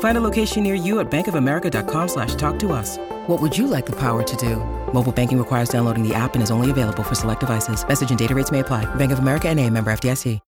Find a location near you at bankofamerica.com slash talk to us. What would you like the power to do? Mobile banking requires downloading the app and is only available for select devices. Message and data rates may apply. Bank of America and a member FDIC.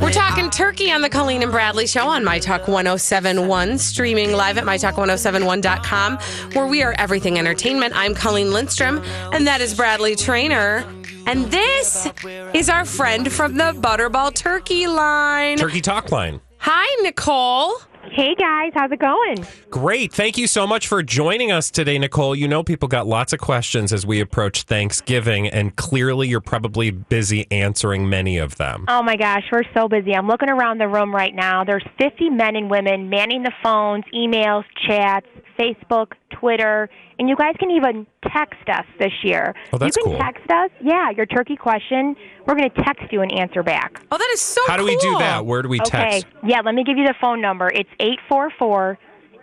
We're talking turkey on the Colleen and Bradley show on My Talk 1071, streaming live at MyTalk1071.com, where we are everything entertainment. I'm Colleen Lindstrom, and that is Bradley Traynor. And this is our friend from the Butterball Turkey line. Turkey Talk Line. Hi, Nicole. Hey guys, how's it going? Great. Thank you so much for joining us today, Nicole. You know, people got lots of questions as we approach Thanksgiving, and clearly you're probably busy answering many of them. Oh my gosh, we're so busy. I'm looking around the room right now. There's 50 men and women manning the phones, emails, chats, Facebook, Twitter, and you guys can even text us this year. Oh, that's you can cool. text us. Yeah, your turkey question. We're going to text you and answer back. Oh, that is so How do we do that? Where do we text? Okay. text? Yeah, let me give you the phone number. It's 844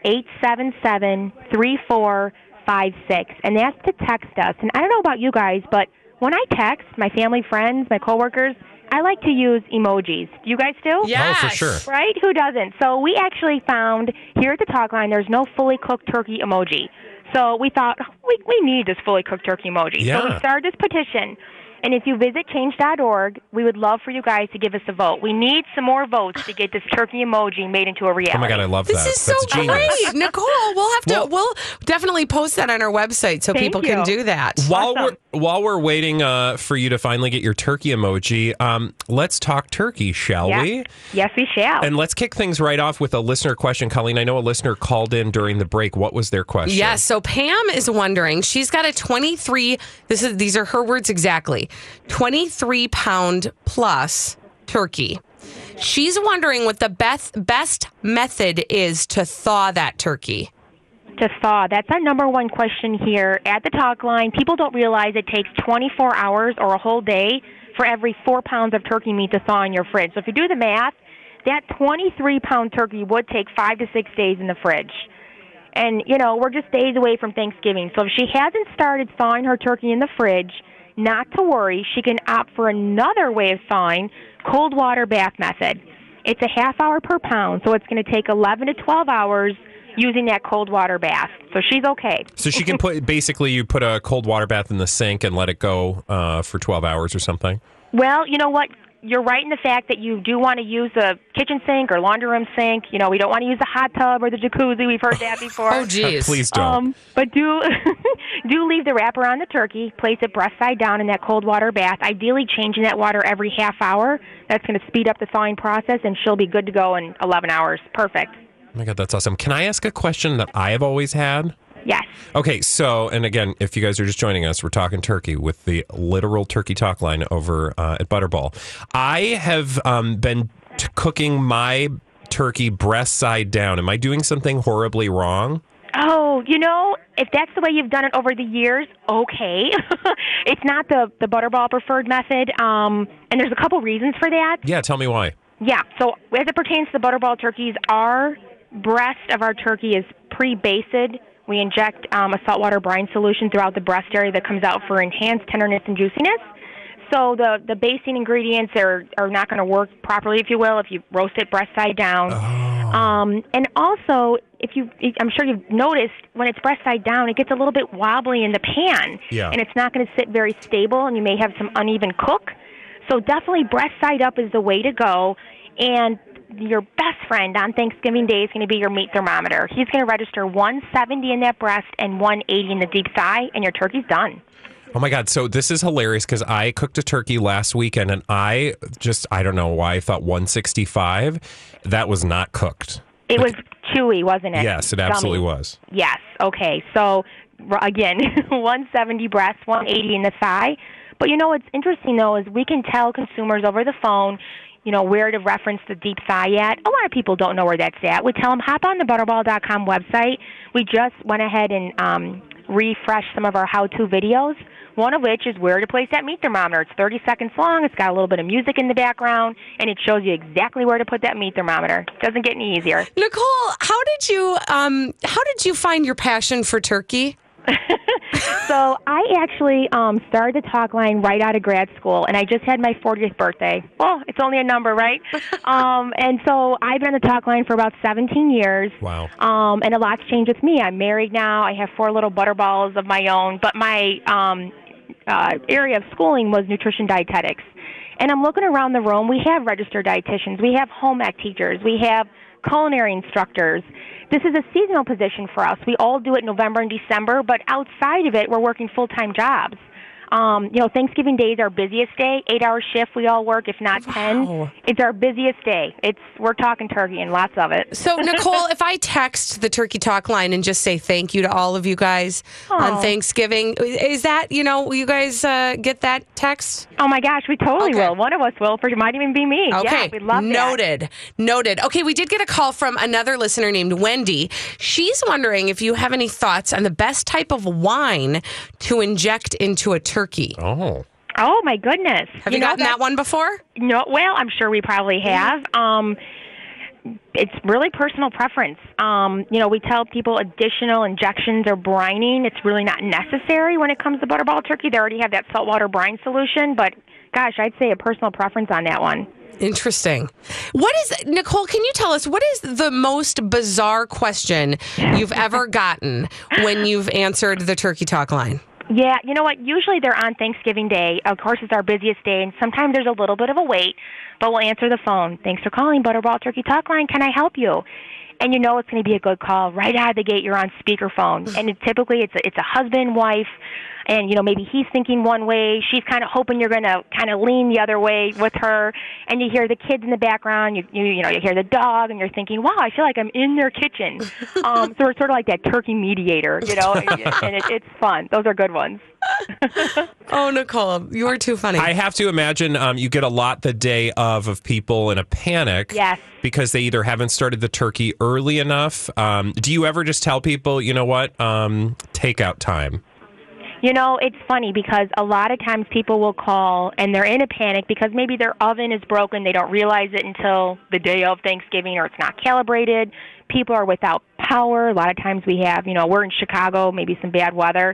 877 3456. And that's to text us. And I don't know about you guys, but when I text my family, friends, my coworkers, I like to use emojis. Do you guys do? Yes. Oh, for sure. Right? Who doesn't? So we actually found here at the talk line there's no fully cooked turkey emoji. So we thought "Oh, we we need this fully cooked turkey emoji. So we started this petition. And if you visit change.org, we would love for you guys to give us a vote. We need some more votes to get this turkey emoji made into a reality. Oh my God, I love that. This that. is so genius. great, Nicole. We'll have to. Well- We'll definitely post that on our website so Thank people can do that. While Awesome. we're while we're waiting uh, for you to finally get your turkey emoji, um, let's talk turkey, shall Yeah. we? Yes, we shall. And let's kick things right off with a listener question. Colleen, I know a listener called in during the break. What was their question? Yes. So Pam is wondering. She's got a 23. This is these are her words exactly. 23 pound plus turkey. She's wondering what the best best method is to thaw that turkey. to thaw. That's our number one question here at the talk line. People don't realize it takes 24 hours or a whole day for every four pounds of turkey meat to thaw in your fridge. So if you do the math, that 23 pound turkey would take five to six days in the fridge. And, you know, we're just days away from Thanksgiving. So if she hasn't started thawing her turkey in the fridge, not to worry. She can opt for another way of thawing, cold water bath method. It's a half hour per pound, so it's going to take 11 to 12 hours using that cold water bath. So she's okay. So she can put basically you put a cold water bath in the sink and let it go uh, for twelve hours or something. Well, you know what? You're right in the fact that you do want to use a kitchen sink or laundry room sink. You know, we don't want to use the hot tub or the jacuzzi. We've heard that before. Oh, geez. Please don't. Um, but do do leave the wrapper on the turkey. Place it breast side down in that cold water bath. Ideally, changing that water every half hour. That's going to speed up the thawing process, and she'll be good to go in 11 hours. Perfect. oh my god, that's awesome. Can I ask a question that I have always had? Yes. Okay, so and again, if you guys are just joining us, we're talking turkey with the literal turkey talk line over uh, at Butterball. I have um, been t- cooking my turkey breast side down. Am I doing something horribly wrong? Oh, you know, if that's the way you've done it over the years, okay. it's not the the butterball preferred method, um, and there's a couple reasons for that. Yeah, tell me why. Yeah. So as it pertains to the butterball turkeys, our breast of our turkey is pre-basted. We inject um, a saltwater brine solution throughout the breast area that comes out for enhanced tenderness and juiciness. So the the basing ingredients are are not going to work properly, if you will, if you roast it breast side down. Um, and also, if you, I'm sure you've noticed when it's breast side down, it gets a little bit wobbly in the pan, Yeah. and it's not going to sit very stable, and you may have some uneven cook. So definitely breast side up is the way to go. And your best friend on Thanksgiving Day is going to be your meat thermometer. He's going to register 170 in that breast and 180 in the deep thigh, and your turkey's done. Oh my God. So this is hilarious because I cooked a turkey last weekend and I just, I don't know why I thought 165. That was not cooked. It was chewy, wasn't it? Yes, it absolutely Gummy. was. Yes. Okay. So again, 170 breast, 180 in the thigh. But you know what's interesting though is we can tell consumers over the phone, you know, where to reference the deep thigh at. A lot of people don't know where that's at. We tell them hop on the butterball.com website. We just went ahead and um, refreshed some of our how-to videos. One of which is where to place that meat thermometer. It's 30 seconds long. It's got a little bit of music in the background, and it shows you exactly where to put that meat thermometer. It Doesn't get any easier. Nicole, how did you um how did you find your passion for turkey? so I actually um, started the talk line right out of grad school, and I just had my 40th birthday. Well, it's only a number, right? um, and so I've been on the talk line for about 17 years. Wow. Um, and a lot's changed with me. I'm married now. I have four little butterballs of my own, but my um, uh, area of schooling was nutrition dietetics. And I'm looking around the room. We have registered dietitians. We have home ec teachers. We have culinary instructors. This is a seasonal position for us. We all do it November and December, but outside of it, we're working full time jobs. Um, you know, Thanksgiving Day is our busiest day. Eight hour shift we all work, if not ten. Wow. It's our busiest day. It's we're talking turkey and lots of it. So Nicole, if I text the turkey talk line and just say thank you to all of you guys on Thanksgiving, is that you know you guys uh, get that text? Oh my gosh, we totally Okay. will. One of us will. For it might even be me. Okay, yeah, we love that. noted, noted. Okay, we did get a call from another listener named Wendy. She's wondering if you have any thoughts on the best type of wine to inject into a turkey. Oh. Oh my goodness. Have you, know, gotten that one before? No, well, I'm sure we probably have. Um, it's really personal preference. Um, you know, we tell people additional injections or brining. It's really not necessary when it comes to butterball turkey. They already have that saltwater brine solution, but gosh, I'd say a personal preference on that one. Interesting. What is Nicole? Can you tell us what is the most bizarre question you've ever gotten when you've answered the turkey talk line? Yeah, you know what? Usually they're on Thanksgiving Day. Of course, it's our busiest day, and sometimes there's a little bit of a wait, but we'll answer the phone. Thanks for calling Butterball Turkey Talk Line. Can I help you? And you know it's going to be a good call right out of the gate. You're on speakerphone, mm. and it, typically it's a, it's a husband, wife, and you know maybe he's thinking one way, she's kind of hoping you're going to kind of lean the other way with her, and you hear the kids in the background. You you, you know you hear the dog, and you're thinking, wow, I feel like I'm in their kitchen. um, so we're sort of like that turkey mediator, you know, and, and it, it's fun. Those are good ones. Oh, Nicole, you are too funny. I have to imagine um, you get a lot the day of of people in a panic. Yes. Because they either haven't started the turkey early enough. Um, do you ever just tell people, you know what, um, takeout time? You know, it's funny because a lot of times people will call and they're in a panic because maybe their oven is broken. They don't realize it until the day of Thanksgiving or it's not calibrated. People are without power. A lot of times we have, you know, we're in Chicago, maybe some bad weather.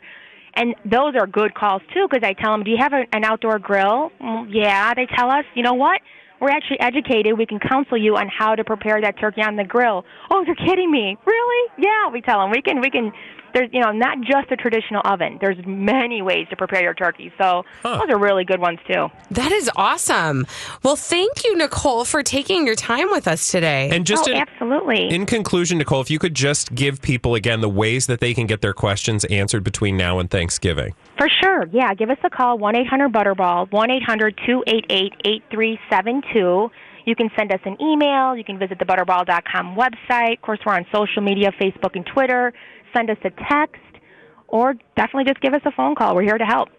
And those are good calls too because I tell them, "Do you have a, an outdoor grill?" "Mm, yeah, they tell us. You know what? We're actually educated. We can counsel you on how to prepare that turkey on the grill. Oh, you're kidding me? Really? Yeah, we tell them we can. We can. There's you know not just a traditional oven. There's many ways to prepare your turkey. So those are really good ones too. that is awesome. Well, thank you, Nicole, for taking your time with us today. And just oh, in, absolutely. in conclusion, Nicole, if you could just give people again the ways that they can get their questions answered between now and Thanksgiving. For sure. Yeah, give us a call, 1 800 Butterball, 1 800 288 8372. You can send us an email. You can visit the butterball.com website. Of course, we're on social media Facebook and Twitter. Send us a text or definitely just give us a phone call. We're here to help.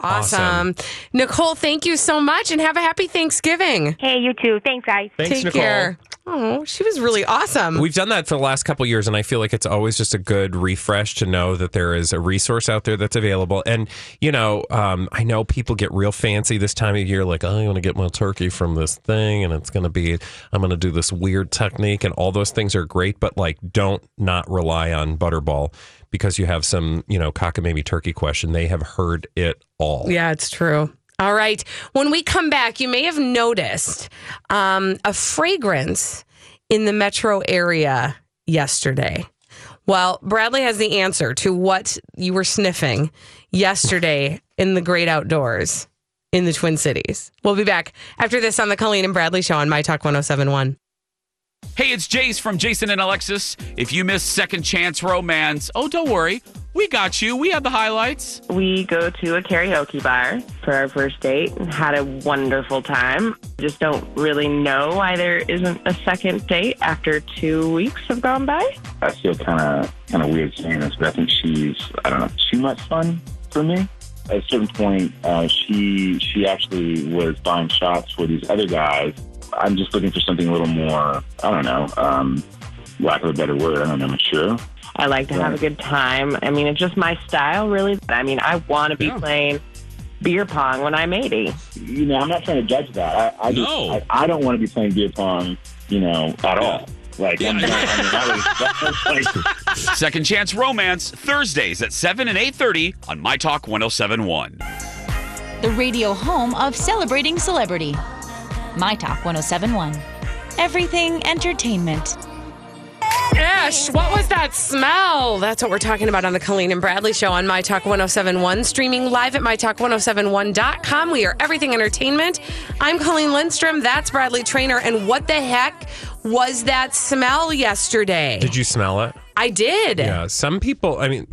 awesome. Nicole, thank you so much and have a happy Thanksgiving. Hey, you too. Thanks, guys. Thanks, Take Nicole. care. Oh, she was really awesome. We've done that for the last couple of years, and I feel like it's always just a good refresh to know that there is a resource out there that's available. And you know, um, I know people get real fancy this time of year, like oh, I want to get my turkey from this thing, and it's going to be I'm going to do this weird technique, and all those things are great, but like don't not rely on Butterball because you have some you know cockamamie turkey question. They have heard it all. Yeah, it's true. All right. When we come back, you may have noticed um, a fragrance in the metro area yesterday. Well, Bradley has the answer to what you were sniffing yesterday in the great outdoors in the Twin Cities. We'll be back after this on the Colleen and Bradley Show on My Talk 1071. Hey, it's Jace from Jason and Alexis. If you missed Second Chance Romance, oh, don't worry. We got you. We have the highlights. We go to a karaoke bar for our first date and had a wonderful time. Just don't really know why there isn't a second date after two weeks have gone by. I feel kind of kind of weird saying this, but I think she's I don't know too much fun for me. At a certain point, uh, she she actually was buying shots for these other guys. I'm just looking for something a little more I don't know, um, lack of a better word, I don't know, mature. I like to have a good time. I mean, it's just my style, really. I mean, I want to be playing beer pong when I'm 80. You know, I'm not trying to judge that. I, I just No. I, I don't want to be playing beer pong, you know, at all. Like, I'm I mean, that was, that was like Second Chance Romance, Thursdays at 7 and 8.30 on My Talk 1071. the radio home of celebrating celebrity. My Talk 1071. Everything entertainment. Ash, what was that smell? That's what we're talking about on the Colleen and Bradley show on My Talk 1071, streaming live at MyTalk1071.com. We are everything entertainment. I'm Colleen Lindstrom. That's Bradley Traynor. And what the heck was that smell yesterday? Did you smell it? I did. Yeah, some people. I mean,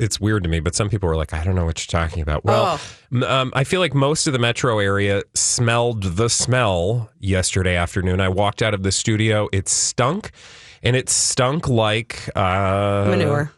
it's weird to me, but some people were like, "I don't know what you're talking about." Well, m- um, I feel like most of the metro area smelled the smell yesterday afternoon. I walked out of the studio; it stunk, and it stunk like uh, Manure.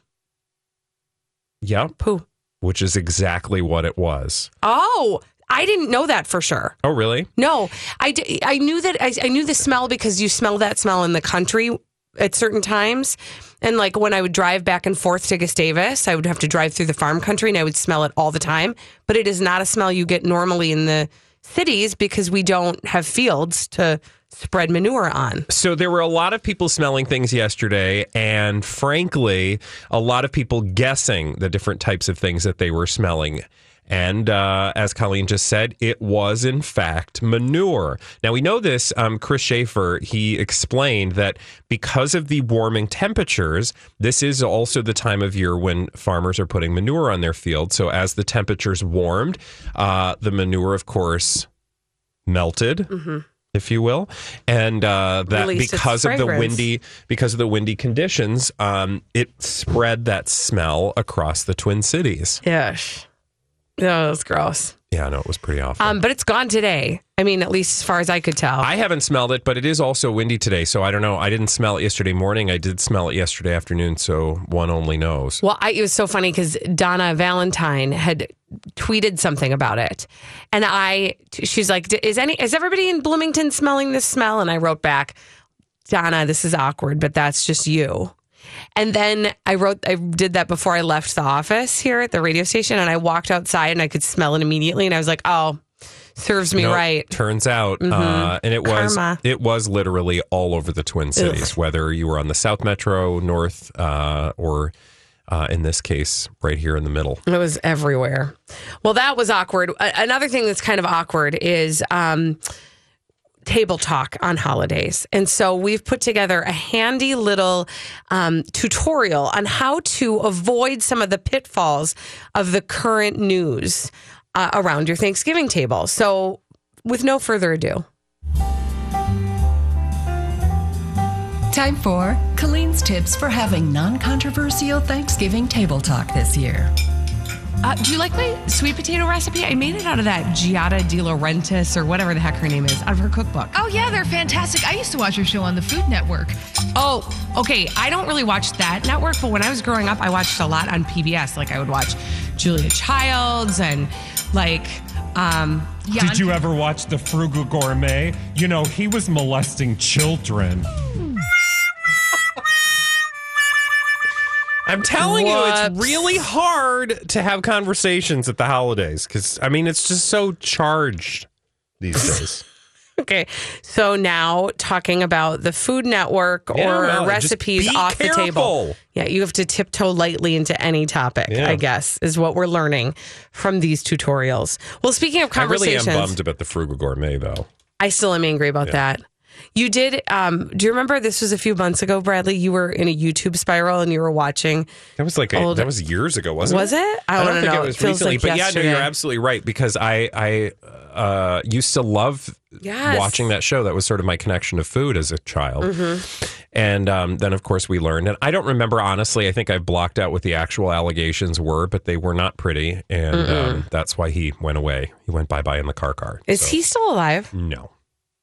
Yep, Poo. which is exactly what it was. Oh, I didn't know that for sure. Oh, really? No, I, d- I knew that I, I knew the smell because you smell that smell in the country at certain times. And like when I would drive back and forth to Gustavus, I would have to drive through the farm country and I would smell it all the time. But it is not a smell you get normally in the cities because we don't have fields to spread manure on. So there were a lot of people smelling things yesterday, and frankly, a lot of people guessing the different types of things that they were smelling. And uh, as Colleen just said, it was in fact manure. Now we know this. Um, Chris Schaefer he explained that because of the warming temperatures, this is also the time of year when farmers are putting manure on their field. So as the temperatures warmed, uh, the manure, of course, melted if you will, and uh, that Released because of the windy because of the windy conditions, um, it spread that smell across the Twin Cities. Yes. That was gross. Yeah, no, it was pretty awful. Um, but it's gone today. I mean, at least as far as I could tell. I haven't smelled it, but it is also windy today, so I don't know. I didn't smell it yesterday morning. I did smell it yesterday afternoon, so one only knows. Well, I, it was so funny because Donna Valentine had tweeted something about it, and I, she's like, "Is any is everybody in Bloomington smelling this smell?" And I wrote back, Donna, this is awkward, but that's just you. And then I wrote, I did that before I left the office here at the radio station, and I walked outside and I could smell it immediately, and I was like, oh, serves me Nope, right. Mm-hmm. Turns out, uh, and it was Karma. it was literally all over the Twin Cities, whether you were on the South Metro, North, uh, or uh, in this case, right here in the middle. It was everywhere. Well, that was awkward. Another thing that's kind of awkward is um, table talk on holidays. And so we've put together a handy little um, tutorial on how to avoid some of the pitfalls of the current news uh, around your Thanksgiving table. So, with no further ado, Time for Colleen's tips for having non controversial Thanksgiving table talk this year. Uh, do you like my sweet potato recipe? I made it out of that Giada De Laurentiis or whatever the heck her name is, out of her cookbook. Oh yeah, they're fantastic. I used to watch your show on the Food Network. Oh, okay. I don't really watch that network, but when I was growing up, I watched a lot on PBS. Like I would watch Julia Childs and like um Yeah, Did you ever watch The Frugal Gourmet? You know, he was molesting children. I'm telling you, it's really hard to have conversations at the holidays because I mean, it's just so charged these days. okay. So now talking about the Food Network or just recipes off the table. Yeah, you have to tiptoe lightly into any topic, Yeah. I guess, is what we're learning from these tutorials. Well, speaking of conversations. I really am bummed about the frugal gourmet, though. I still am angry about that. You did. Um, do you remember this was a few months ago, Bradley? You were in a YouTube spiral and you were watching. That was like a, that was years ago, wasn't Was it? Was it? I I, don't think know. it It was feels recently, like but yeah, no, you're absolutely right because I I uh, used to love Yes. watching that show. That was sort of my connection to food as a child. Mm-hmm. And um, then, of course, we learned. And I don't remember, honestly. I think I blocked out what the actual allegations were, but they were not pretty. And um, that's why he went away. He went bye bye in the car car. Is So, he still alive? No.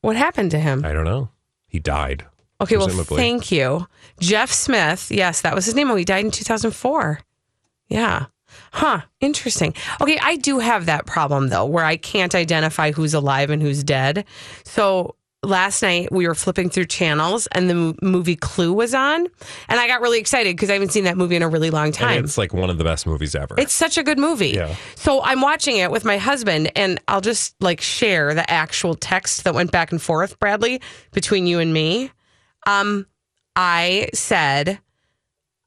What happened to him? I don't know. He died. Okay, well, thank you. Jeff Smith. Yes, that was his name. Oh, he died in 2004. Yeah. Huh. Interesting. Okay, I do have that problem though, where I can't identify who's alive and who's dead. So last night we were flipping through channels and the mo- movie Clue was on, and I got really excited because I haven't seen that movie in a really long And time. it's like one of the best movies ever. It's such a good movie. Yeah. So I'm watching it with my husband, and I'll just like share the actual text that went back and forth, Bradley, between you and me. Um, I said,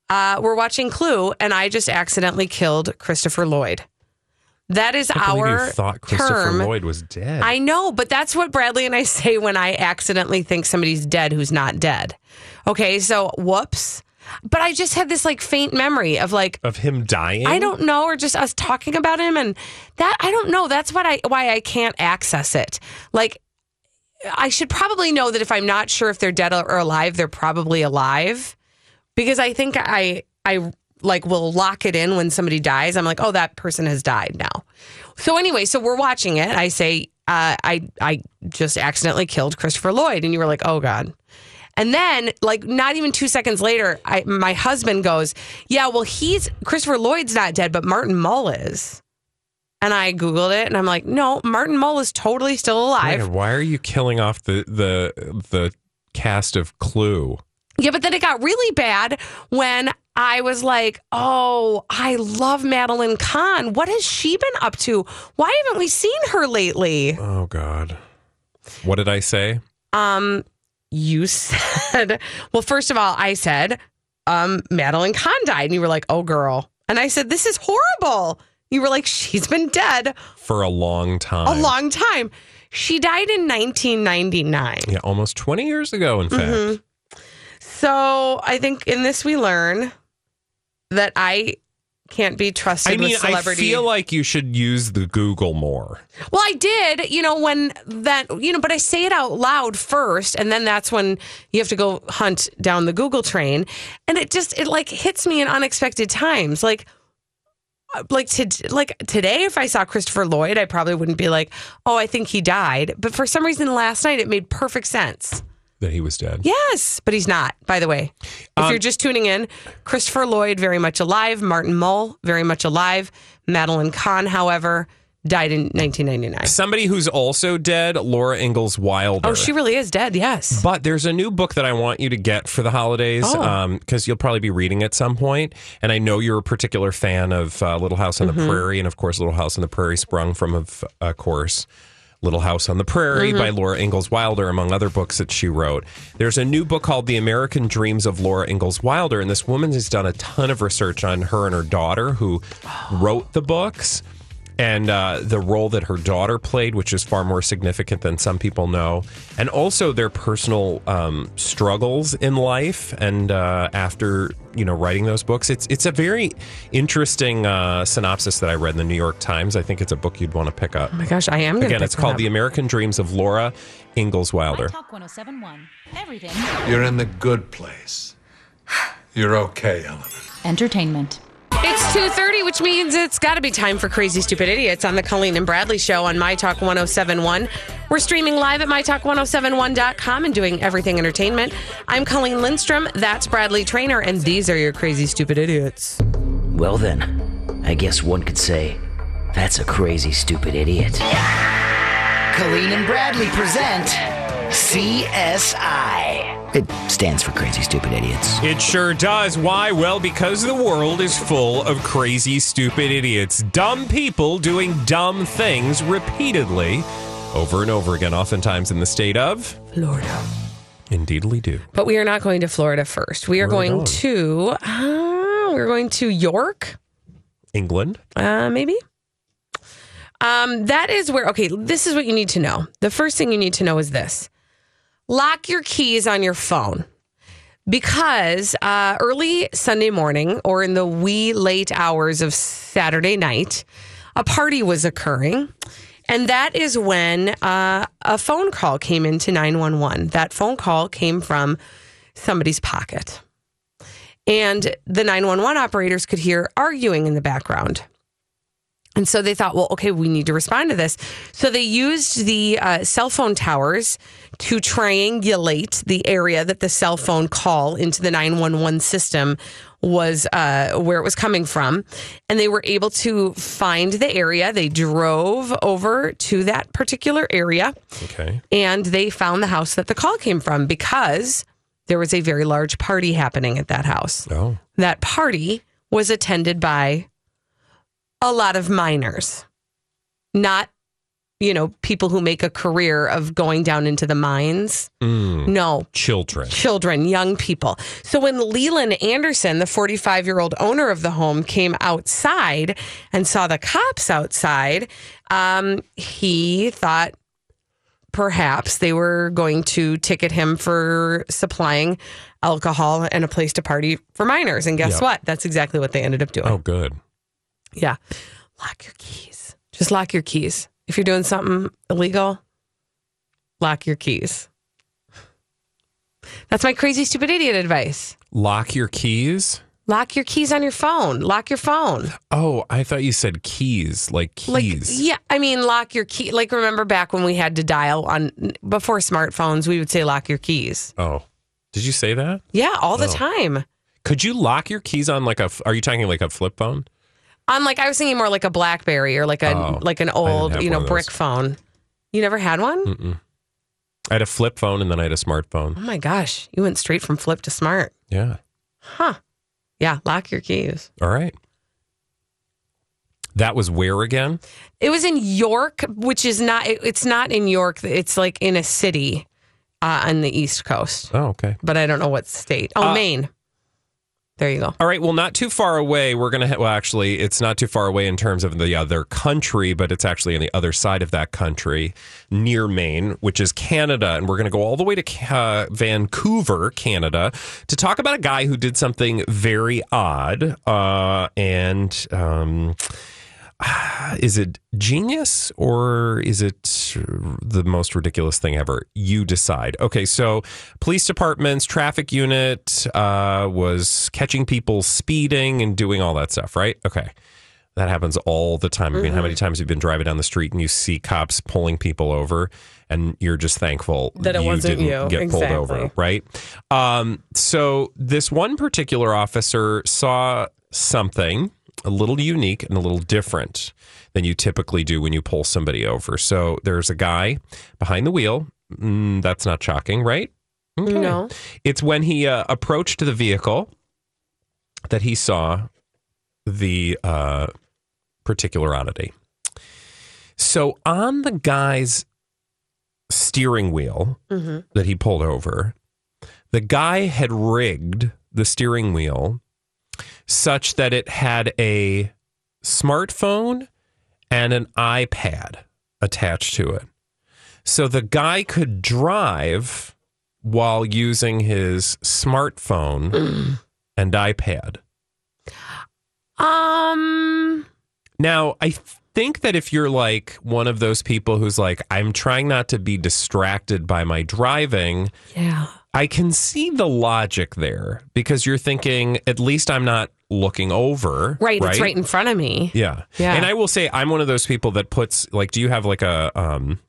uh, "We're watching Clue," and I just accidentally killed Christopher Lloyd. That is our you thought Christopher term. Lloyd was dead. I know, but that's what Bradley and I say when I accidentally think somebody's dead who's not dead. Okay, so whoops. But I just had this like faint memory of like of him dying. I don't know, or just us talking about him, and that I don't know. That's what I why I can't access it. Like I should probably know that if I'm not sure if they're dead or alive, they're probably alive, because I think I I like will lock it in when somebody dies. I'm like, oh, that person has died now. So anyway, so we're watching it. I say, uh, I I just accidentally killed Christopher Lloyd, and you were like, oh god. And then, like, not even two seconds later, I, my husband goes, "Yeah, well, he's Christopher Lloyd's not dead, but Martin Mull is." And I googled it, and I'm like, "No, Martin Mull is totally still alive." Man, why are you killing off the the the cast of Clue? Yeah, but then it got really bad when I was like, "Oh, I love Madeline Kahn. What has she been up to? Why haven't we seen her lately?" Oh God, what did I say? Um, you said, well, first of all, I said, um, Madeline Kahn died. And you were like, oh, girl. And I said, this is horrible. You were like, she's been dead For a long time. a long time. She died in 1999. Yeah, almost twenty years ago. In fact, Mhm. So I think in this we learn that I can't be trusted I mean, with I feel like you should use the Google more. Well, I did, you know, when that, you know, but I say it out loud first, and then that's when you have to go hunt down the Google train. And it just, it like hits me in unexpected times. Like, uh, like to like today, if I saw Christopher Lloyd, I probably wouldn't be like, "Oh, I think he died." But for some reason, last night it made perfect sense. That he was dead. Yes, but he's not. By the way, if Um, you're just tuning in, Christopher Lloyd very much alive. Martin Mull very much alive. Madeline Kahn, however, died in 1999. Somebody who's also dead, Laura Ingalls Wilder. Oh, she really is dead. Yes. But there's a new book that I want you to get for the holidays Oh. because you'll probably be reading at some point. And I know you're a particular fan of uh, Little House on the Mhm. Prairie. And of course, Little House on the Prairie sprung from, of uh, course, Little House on the Prairie Mhm. by Laura Ingalls Wilder, among other books that she wrote. There's a new book called The American Dreams of Laura Ingalls Wilder. And this woman has done a ton of research on her and her daughter who wrote the books and uh, the role that her daughter played, which is far more significant than some people know, and also their personal um, struggles in life. And uh, after you know writing those books, it's it's a very interesting uh, synopsis that I read in the New York Times. I think it's a book you'd want to pick up. Oh my gosh, I am Again, pick it's called up. The American Dreams of Laura Ingalls Wilder. Talk 1071. Everything. You're in the good place. You're okay, Ellen. Entertainment. It's 2.30, which means it's got to be time for Crazy Stupid Idiots on the Colleen and Bradley Show on My Talk 1071. We're streaming live at MyTalk1071.com and doing everything entertainment. I'm Colleen Lindstrom. That's Bradley Traynor, and these are your Crazy Stupid Idiots. Well, then, I guess one could say that's a crazy, stupid idiot. Colleen and Bradley present CSI. It stands for Crazy Stupid Idiots. It sure does. Why? Well, because the world is full of crazy, stupid idiots. Dumb people doing dumb things repeatedly over and over again, oftentimes in the state of Florida. Indeedly do. But we are not going to Florida first. We are Where going going? to, uh, we're going to York, England. uh, maybe. Um, that is where, okay, this is what you need to know. The first thing you need to know is this lock your keys on your phone because uh, early Sunday morning or in the wee late hours of Saturday night, a party was occurring. And that is when uh, a phone call came into 911. That phone call came from somebody's pocket. And the 911 operators could hear arguing in the background. And so they thought, well, okay, we need to respond to this. So they used the uh, cell phone towers to triangulate the area that the cell phone call into the 911 system was uh, where it was coming from. And they were able to find the area. They drove over to that particular area Okay. and they found the house that the call came from because there was a very large party happening at that house. Oh. That party was attended by a lot of minors, not, you know, people who make a career of going down into the mines. Mm. No, Children. children, young people. So when Leland Anderson, the 45 year old owner of the home, came outside and saw the cops outside, um, he thought perhaps they were going to ticket him for supplying alcohol and a place to party for minors. And guess Yep. what? That's exactly what they ended up doing. Oh, good. Yeah. Lock your keys. Just lock your keys. If you're doing something illegal, lock your keys. That's my crazy, stupid idiot advice. Lock your keys. Lock your keys on your phone. Lock your phone. Oh, I thought you said keys, like keys. Like, yeah, I mean, lock your key. Like, remember back when we had to dial on before smartphones, we would say lock your keys. Oh, did you say that? Yeah, all the Oh. time. Could you lock your keys on like a? Are you talking like a flip phone? On like, I was thinking more like a BlackBerry or like a Oh, like an old, have you one know, of brick phone. You never had one? I had a flip phone and then I had a smartphone. Oh my gosh, you went straight from flip to smart. Yeah. Huh. Yeah, lock your keys. All right. That was where again? It was in York, which is not, it- it's not in York. It's like in a city uh, on the East Coast, Oh, okay. but I don't know what state. Oh, Uh, Maine. There you go. All right. Well, not too far away. We're going to, well, actually, it's not too far away in terms of the other country, but it's actually on the other side of that country near Maine, which is Canada. And we're going to go all the way to uh, Vancouver, Canada, to talk about a guy who did something very odd. Uh, and, um, is it genius or is it the most ridiculous thing ever? You decide. Okay, so police department's traffic unit uh, was catching people speeding and doing all that stuff, right? Okay. That happens all the time. I mean, how Mm-hmm. many times have you been driving down the street and you see cops pulling people over and you're just thankful That it wasn't didn't you. get pulled over, right? Um, so this one particular officer saw something a little unique and a little different than you typically do when you pull somebody over. So there's a guy behind the wheel. Mm, that's not shocking, right? Okay. No. It's when he uh, approached the vehicle that he saw the uh, particular oddity. So on the guy's steering wheel Mm-hmm. that he pulled over, the guy had rigged the steering wheel such that it had a smartphone and an iPad attached to it. So the guy could drive while using his smartphone and iPad. Um, Now, I think that if you're like one of those people who's like, I'm trying not to be distracted by my driving, yeah. I can see the logic there because you're thinking, at least I'm not looking over. Right, it's right in front of me. Yeah. Yeah. And I will say I'm one of those people that puts like do you have like a um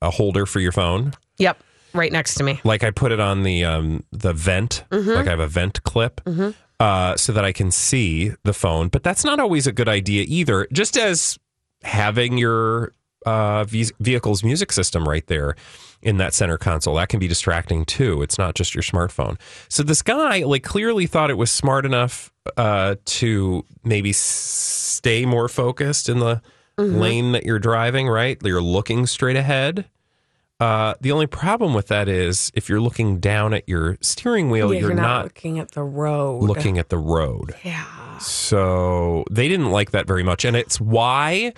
a holder for your phone? Yep, right next to me. Like I put it on the um the vent. Mhm. Like I have a vent clip. Mhm. Uh so that I can see the phone, but that's not always a good idea either. Just as having your uh ve- vehicle's music system right there in that center console that can be distracting too it's not just your smartphone so this guy like clearly thought it was smart enough uh to maybe stay more focused in the Mhm. lane that you're driving right you're looking straight ahead uh, the only problem with that is if you're looking down at your steering wheel, Yeah, you're, not, looking at the road. looking at the road. Yeah. So they didn't like that very much. And it's why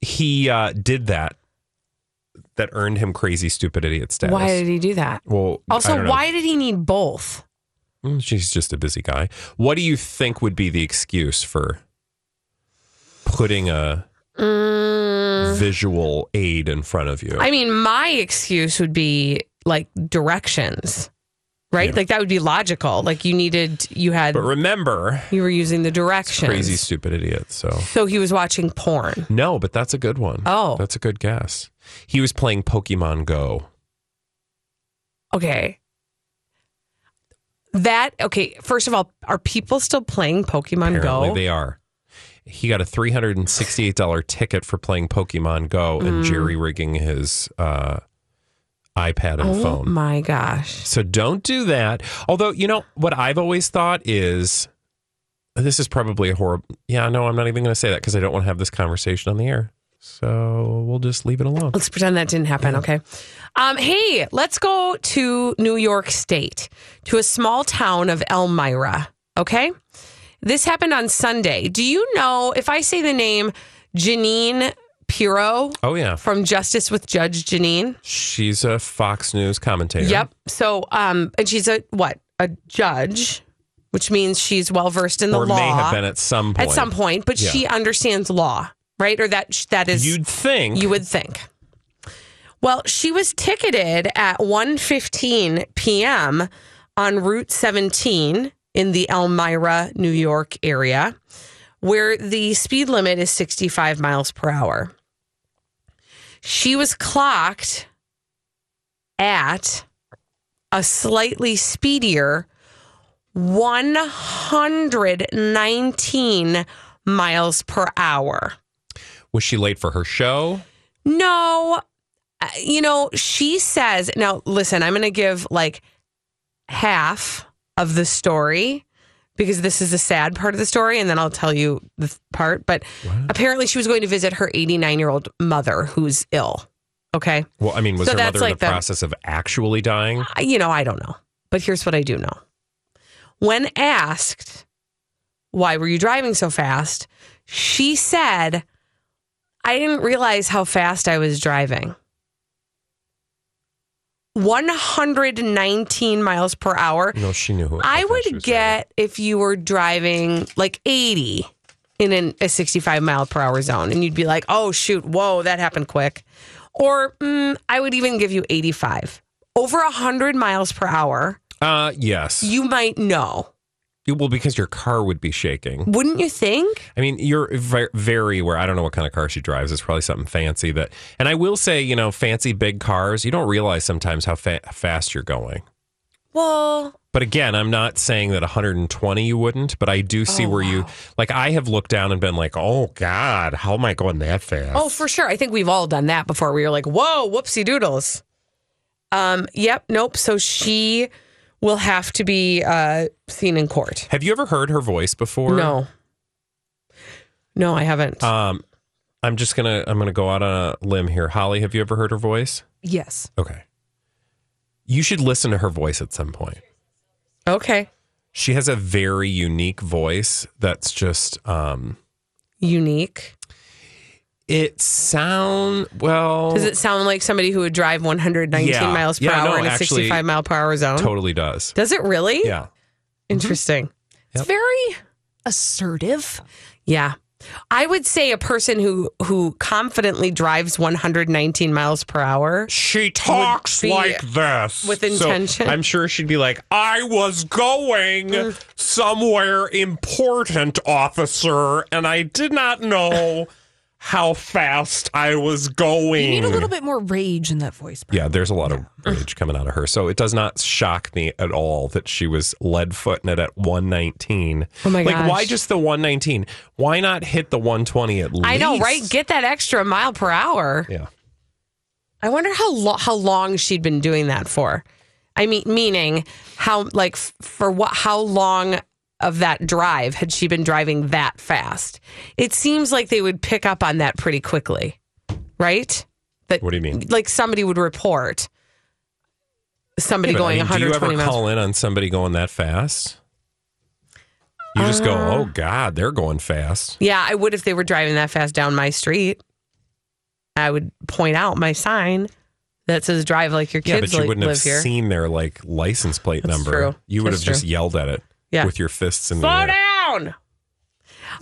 he uh, did that that earned him crazy, stupid idiot status. Why did he do that? Well, Also, why did he need both? Mm, She's just a busy guy. What do you think would be the excuse for putting a Mm, visual aid in front of you? I mean, my excuse would be like directions, right? Like that would be logical. Like you needed, you had, but remember, you were using the directions. crazy, stupid idiot. So So he was watching porn. no, but that's a good one. Oh. that's a good guess. He was playing Pokemon Go. Okay. That okay. First of all, are people still playing Pokemon Apparently Go? they are. He got a three hundred and sixty-eight dollar ticket for playing Pokemon Go and Mm. jerry rigging his uh, iPad and phone. oh phone. my gosh! So don't do that. Although you know what I've always thought is this is probably a horrible. Yeah, no, I'm not even going to say that because I don't want to have this conversation on the air. So we'll just leave it alone. Let's pretend that didn't happen. Okay. Um, hey, let's go to New York State to a small town of Elmira. Okay. This happened on Sunday. Do you know if I say the name Jeanine Pirro Oh yeah, from Justice with Judge Jeanine? she's a Fox News commentator. Yep. So, um, and she's a what? A judge, which means she's well versed in the law. or law. may have been at some point. At some point, but Yeah. she understands law, right? Or that that is You'd think. you would think. Well, she was ticketed at 1:15 p.m. on Route 17 in the Elmira, New York area, where the speed limit is 65 miles per hour. She was clocked at a slightly speedier 119 miles per hour. Was she late for her show? No, uh, you know, she says, now listen, I'm going to give like half of the story because this is the sad part of the story, and then I'll tell you the part. But apparently, she was going to visit her 89 year old mother who's ill. Okay. Well, I mean, was So her mother in the the- process of actually dying? You know, I don't know. But here's what I do know. When asked, why were you driving so fast? She said, I didn't realize how fast I was driving. 119 miles per hour. No, she knew who. I would get if you were driving like 80 in an, a 65 mile per hour zone and you'd be like, oh, shoot, whoa, that happened quick. Or mm, I would even give you 85. Over 100 miles per hour, Uh, yes. you might know. Well, because your car would be shaking. Wouldn't you think? I mean, you're very aware. I don't know what kind of car she drives. It's probably something fancy that. And I will say, you know, fancy big cars. You don't realize sometimes how fa- fast you're going. Well, But again, I'm not saying that 120 you wouldn't, but I do see Oh, where you like. I have looked down and been like, "Oh God, how am I going that fast?" oh, for sure. I think we've all done that before. We were like, whoa, whoopsie doodles. Um, yep, nope. So she will have to be uh, seen in court. Have you ever heard her voice before? No. No, I haven't. Um, I'm just gonna I'm gonna go out on a limb here. Holly, have you ever heard her voice? yes. Okay. You should listen to her voice at some point. Okay. She has a very unique voice that's just um Unique. It sound well Does it sound like somebody who would drive 119 Yeah. miles per Yeah, hour no, in a actually, 65 mile per hour zone? totally does. Does it really? Yeah. Interesting. Yep. It's very assertive. Yeah. I would say a person who who confidently drives 119 miles per hour. She talks like this with So intention. I'm sure she'd be like, "I was going Mm. somewhere important, officer, and I did not know how fast I was going." You need a little bit more rage in that voice. Yeah, there's a lot of rage coming out of her. So it does not shock me at all that she was lead footing it at 119. Oh my like, gosh. why just the 119? Why not hit the 120 at least? I know, right? Get that extra mile per hour. Yeah. I wonder how lo- how long she'd been doing that for. I mean, meaning how like f- for what? How long of that drive had she been driving that fast? It seems like they would pick up on that pretty quickly, right? That What do you mean? like somebody would report somebody Yeah, but, I going mean, do you 120 ever miles. call in on somebody going that fast? You just go, Uh, oh God, they're going fast. Yeah, I would if they were driving that fast down my street. I would point out my sign that says "Drive like your Yeah, kids but you li- wouldn't have here." seen their like license plate That's number. true. You would That's have just yelled at it Yeah. with your fists in the Slow air. down.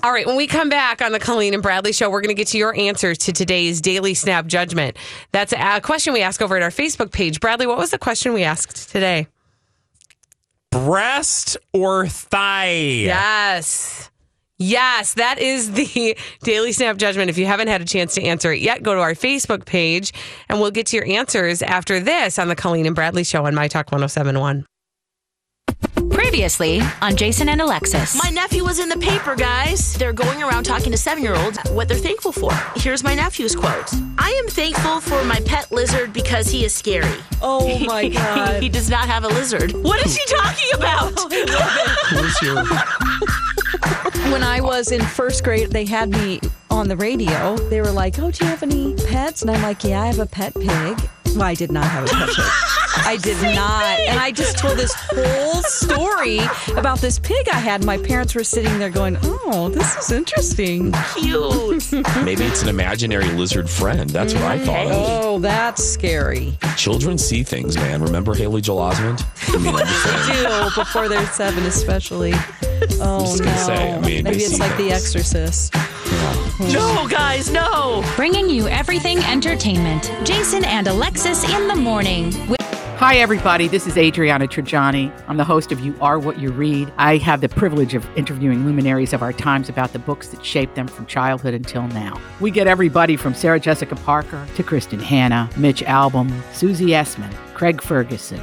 All right, when we come back on the Colleen and Bradley show, we're going to get to your answers to today's Daily Snap Judgment. That's a question we ask over at our Facebook page. Bradley, what was the question we asked today? Breast or thigh? Yes. Yes, that is the Daily Snap Judgment. If you haven't had a chance to answer it yet, go to our Facebook page and we'll get to your answers after this on the Colleen and Bradley show on My Talk 1071. Previously on Jason and Alexis. My nephew was in the paper, guys. They're going around talking to seven year olds what they're thankful for. Here's my nephew's quote I am thankful for my pet lizard because he is scary. Oh my God. he does not have a lizard. What is she talking about? When I was in first grade, they had me on the radio. They were like, "Oh, do you have any pets?" And I'm like, "Yeah, I have a pet pig." Well, I did not have a pet pig. I did not. And I just told this whole story about this pig I had. My parents were sitting there going, "Oh, this is interesting." Cute. Maybe it's an imaginary lizard friend. That's what I thought of. Oh, that's scary. Children see things, man. Remember Haley Joel Osment? I mean, I'm just saying. Do before they're seven, especially. Oh just no! gonna say, I mean, Maybe it's see like The things. Exorcist. no, guys, no. Bringing you everything entertainment. Jason and Alexis in the morning. With- Hi, everybody. This is Adriana Trigiani. I'm the host of You Are What You Read. I have the privilege of interviewing luminaries of our times about the books that shaped them from childhood until now. We get everybody from Sarah Jessica Parker to Kristin Hannah, Mitch Albom, Susie Essman, Craig Ferguson,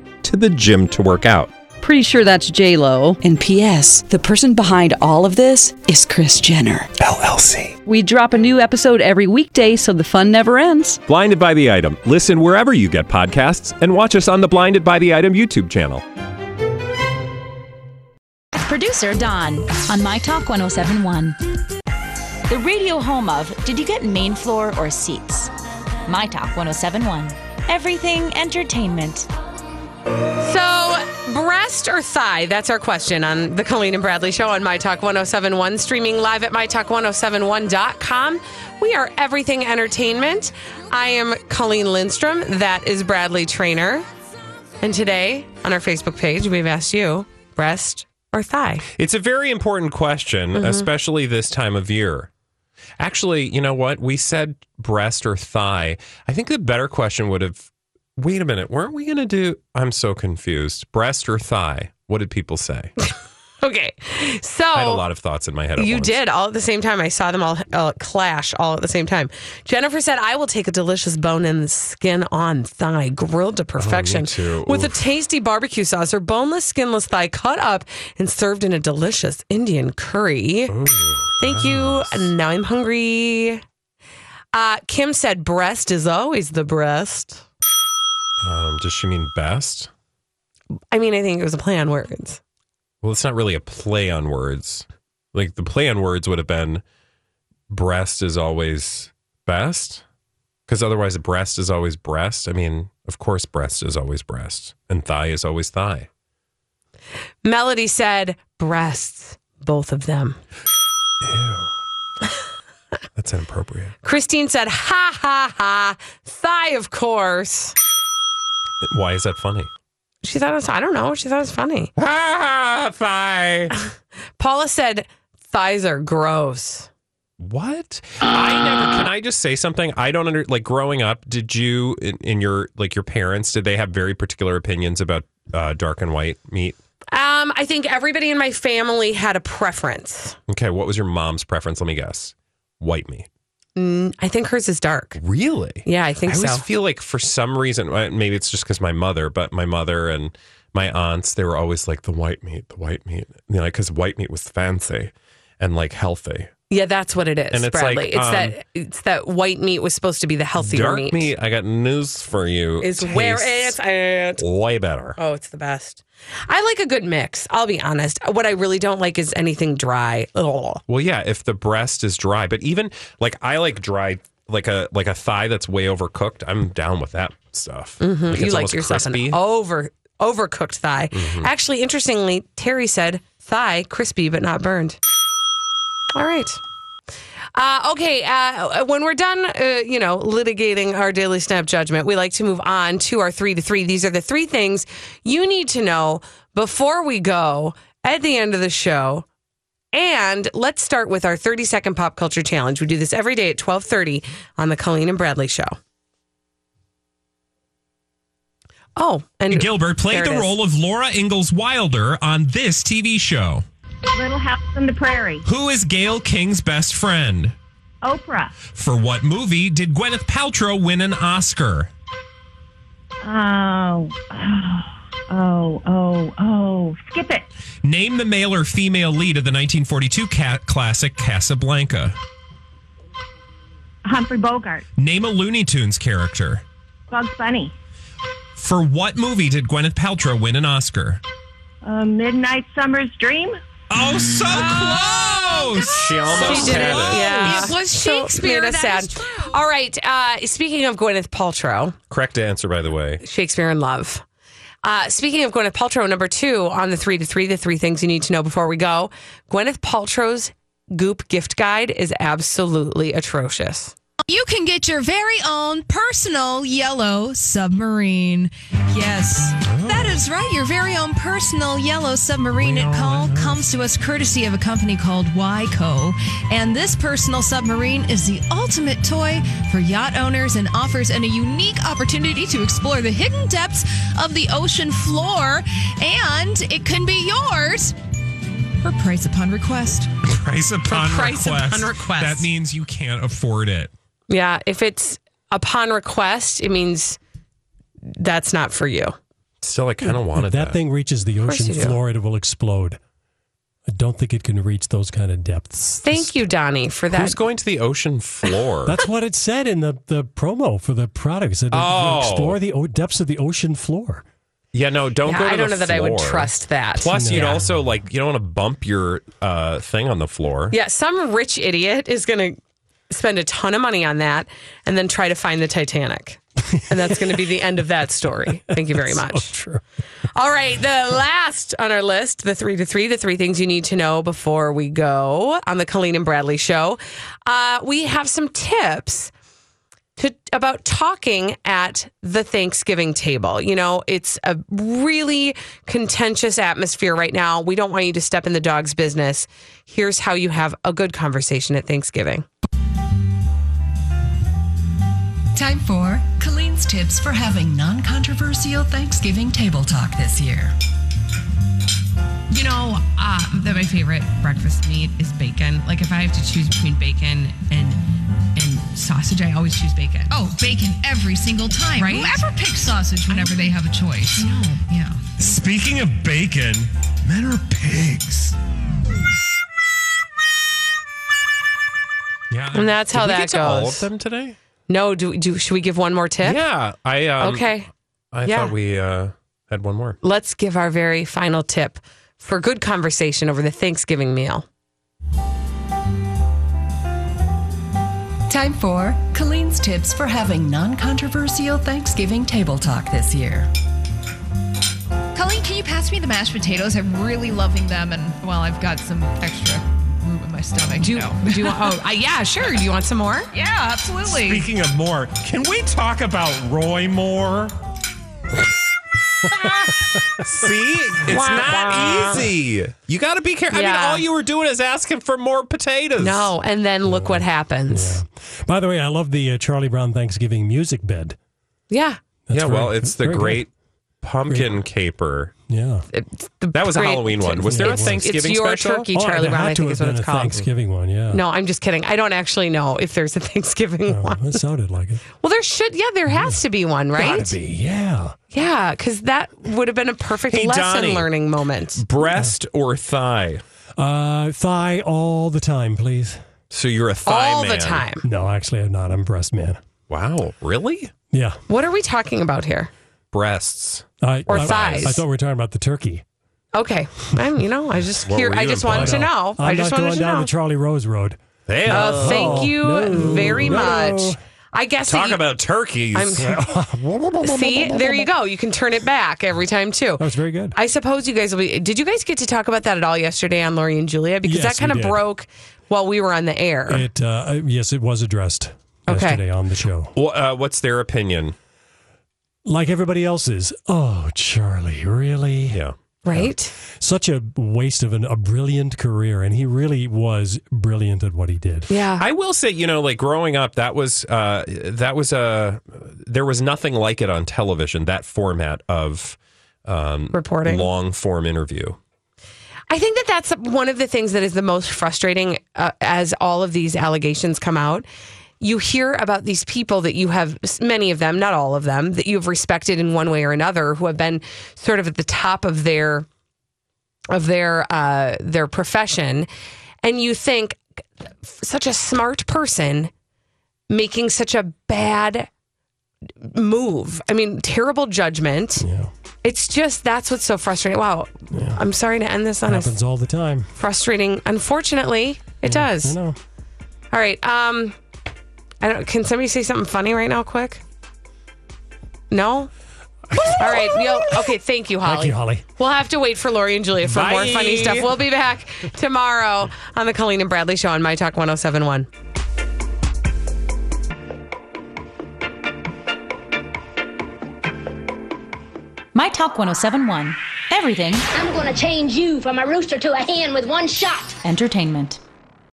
to the gym to work out. Pretty sure that's J Lo. And P.S. The person behind all of this is Kris Jenner LLC. We drop a new episode every weekday, so the fun never ends. Blinded by the item. Listen wherever you get podcasts, and watch us on the Blinded by the Item YouTube channel. Producer Don on My Talk 1071. The radio home of Did You Get Main Floor or Seats? My Talk 1071. Everything entertainment. So, breast or thigh? That's our question on the Colleen and Bradley show on My Talk 1071, streaming live at MyTalk1071.com. We are everything entertainment. I am Colleen Lindstrom. That is Bradley Traynor. And today on our Facebook page, we've asked you breast or thigh? It's a very important question, Mhm. especially this time of year. Actually, you know what? We said breast or thigh. I think the better question would have wait a minute, weren't we going to do? I'm so confused. Breast or thigh? What did people say? Okay. So, I had a lot of thoughts in my head. At You once. did all at the same time. I saw them all uh, clash all at the same time. Jennifer said, "I will take a delicious bone and skin on thigh, grilled to perfection, too. with a tasty barbecue sauce or boneless, skinless thigh cut up and served in a delicious Indian curry." Thank you. Now I'm hungry. Uh, Kim said, "Breast is always the breast." Um, does she mean best? I mean, I think it was a play on words. Well, it's not really a play on words. Like the play on words would have been breast is always best? Because otherwise, breast is always breast. I mean, of course, breast is always breast, and thigh is always thigh. Melody said breasts, both of them. Ew. That's inappropriate. Christine said, ha ha ha, thigh, of course. Why is that funny? She thought it was, I don't know. She thought it was funny. Ah, thigh. Paula said, thighs are gross. What? I never. Can I just say something? I don't under like growing up. Did you in, in your like your parents? Did they have very particular opinions about uh, dark and white meat? Um, I think everybody in my family had a preference. Okay, what was your mom's preference? Let me guess. White meat. Mm, I think hers is dark. Really? Yeah, I think so. I always feel like for some reason, maybe it's just because my mother, but my mother and my aunts, they were always like the white meat, the white meat, you know, because white meat was fancy and like healthy. Yeah, that's what it is, And it's Bradley. like, it's um, that it's that white meat was supposed to be the healthier Dark meat. I got news for you. Is where it's at. way better. Oh, it's the best. I like a good mix. I'll be honest. What I really don't like is anything dry. Ugh. Well, yeah, if the breast is dry, but even like I like dry, like a like a thigh that's way overcooked. I'm down with that stuff. Mhm. Like you like your crispy. an over overcooked thigh. Mhm. Actually, interestingly, Terry said thigh crispy but not burned. All right. Uh, okay, uh, when we're done, uh, you know, litigating our daily snap judgment, we like to move on to our three to three. These are the three things you need to know before we go at the end of the show. And let's start with our 30 second pop culture challenge. We do this every day at 1230 on the Colleen and Bradley show. Oh, and Gilbert played the is. role of Laura Ingalls Wilder on this TV show. Little House on the Prairie. Who is Gayle King's best friend? Oprah. For what movie did Gwyneth Paltrow win an Oscar? Oh, oh, oh, oh. Skip it. Name the male or female lead of the 1942 ca- classic Casablanca. Humphrey Bogart. Name a Looney Tunes character. Bugs Bunny. For what movie did Gwyneth Paltrow win an Oscar? Uh, Midnight Summer's Dream. Oh, so close! She almost She did had it. it. Yeah. It was So Shakespeare, made us that sad. is true. All right. Uh, speaking of Gwyneth Paltrow, Correct answer, by the way. Shakespeare in Love. Uh, speaking of Gwyneth Paltrow, number two on the three to three, the three things you need to know before we go. Gwyneth Paltrow's Goop gift guide is absolutely atrocious. You can get your very own personal yellow submarine. Yes, that is right. Your very own personal yellow submarine. It call comes to us courtesy of a company called Wyco. And this personal submarine is the ultimate toy for yacht owners and offers an, a unique opportunity to explore the hidden depths of the ocean floor. And it can be yours for price upon request. Price upon, price request. upon request. That means you can't afford it. Yeah, if it's upon request, it means that's not for you. Still, I kind of wanted if that, that. thing reaches the ocean you do. floor, it will explode. I don't think it can reach those kind of depths. Thank you, Donnie, for that. Who's going to the ocean floor? That's what it said in the, the promo for the product. It said Oh. explore the o- depths of the ocean floor. yeah, no, don't Yeah, go to I don't the know that I would trust that. Plus, you'd also like you don't want to bump your uh, thing on the floor. Yeah, some rich idiot is going to spend a ton of money on that and then try to find the Titanic. And that's going to be the end of that story. Thank you very much. true. All right, the last on our list, the three to three, the three things you need to know before we go on the Colleen and Bradley show. Uh, we have some tips to, about talking at the Thanksgiving table. You know, it's a really contentious atmosphere right now. We don't want you to step in the dog's business. Here's how you have a good conversation at Thanksgiving. Time for Colleen's tips for having non controversial Thanksgiving table talk this year. You know uh, that my favorite breakfast meat is bacon. Like if I have to choose between bacon and and sausage, I always choose bacon. Oh, bacon every single time. Right? Whoever picks sausage whenever they have a choice. No. Yeah. Speaking of bacon, men are pigs. Yeah. And that's how Did we that get to goes. all of them today? No, do, do should we give one more tip? Yeah, I um, Okay. I Yeah. thought we uh, had one more. Let's give our very final tip for good conversation over the Thanksgiving meal. Time for Colleen's tips for having non controversial Thanksgiving table talk this year. Colleen, can you pass me the mashed potatoes? I'm really loving them, and well, I've got some extra room in my stomach. Do you, know. do you want, oh, uh, yeah, sure. Do you want some more? Yeah, absolutely. Speaking of more, can we talk about Roy Moore? See, it's Wah, not wah. easy. You got to be careful. I mean, all you were doing is asking for more potatoes. No, and then look what happens. By the way, I love the uh, Charlie Brown Thanksgiving music bed. Yeah. That's yeah, very- well, it's the very good. great pumpkin caper. Yeah. That was a Halloween one. Was there a It's- Thanksgiving It's your special? turkey, Oh, Charlie there Brown. I think is what it's a called. Thanksgiving one, yeah. No, I'm just kidding. I don't actually know if there's a Thanksgiving Oh, one. it sounded like it. Well, there should. Yeah, there has to be one, right? Gotta be, yeah. Yeah, because that would have been a perfect Hey, lesson Donnie. learning moment. Breast or thigh? Uh, thigh all the time, please. So you're a thigh All man. the time. No, actually, I'm not. I'm breast man. Wow, really? Yeah. What are we talking about here? Breasts. I, Or I- thighs. I thought we were talking about the turkey. Okay, I'm. You know, I just What here. were I you just wanted to implying? know. I'm I just not wanted going to down know. the Charlie Rose Road. Hey, Uh, thank Oh, you no, very no. much. I guess that talk you- about turkeys. I'm- See, there you go. You can turn it back every time too. That was very good. I suppose you guys will be. Did you guys get to talk about that at all yesterday on Lori and Julia? Because Yes, that kind of did. broke while we were on the air. It uh, yes, it was addressed Okay. yesterday on the show, Well, uh, what's their opinion? Like everybody else's. Oh, Charlie, really? Yeah. right? Such a waste of an, a brilliant career, and he really was brilliant at what he did. Yeah. I will say, you know, like growing up, that was uh, that was a there was nothing like it on television. That format of um, Reporting. long form interview. I think that that's one of the things that is the most frustrating uh, as all of these allegations come out. You hear about these people that you have, many of them, not all of them, that you have respected in one way or another, who have been sort of at the top of their of their uh, their profession, and you think such a smart person making such a bad move. I mean, terrible judgment. Yeah. It's just that's what's so frustrating. Wow, I'm sorry to end this on a Happens all the time. frustrating. Unfortunately, it does. I know. All right. Um, I don't. Can somebody say something funny right now, quick? No. All right. You'll, okay. Thank you, Holly. Thank you, Holly. We'll have to wait for Lori and Julia for more funny stuff. We'll be back tomorrow on the Colleen and Bradley Show on My Talk 1071. My Talk 1071. Everything I'm gonna change you from a rooster to a hen with one shot. entertainment.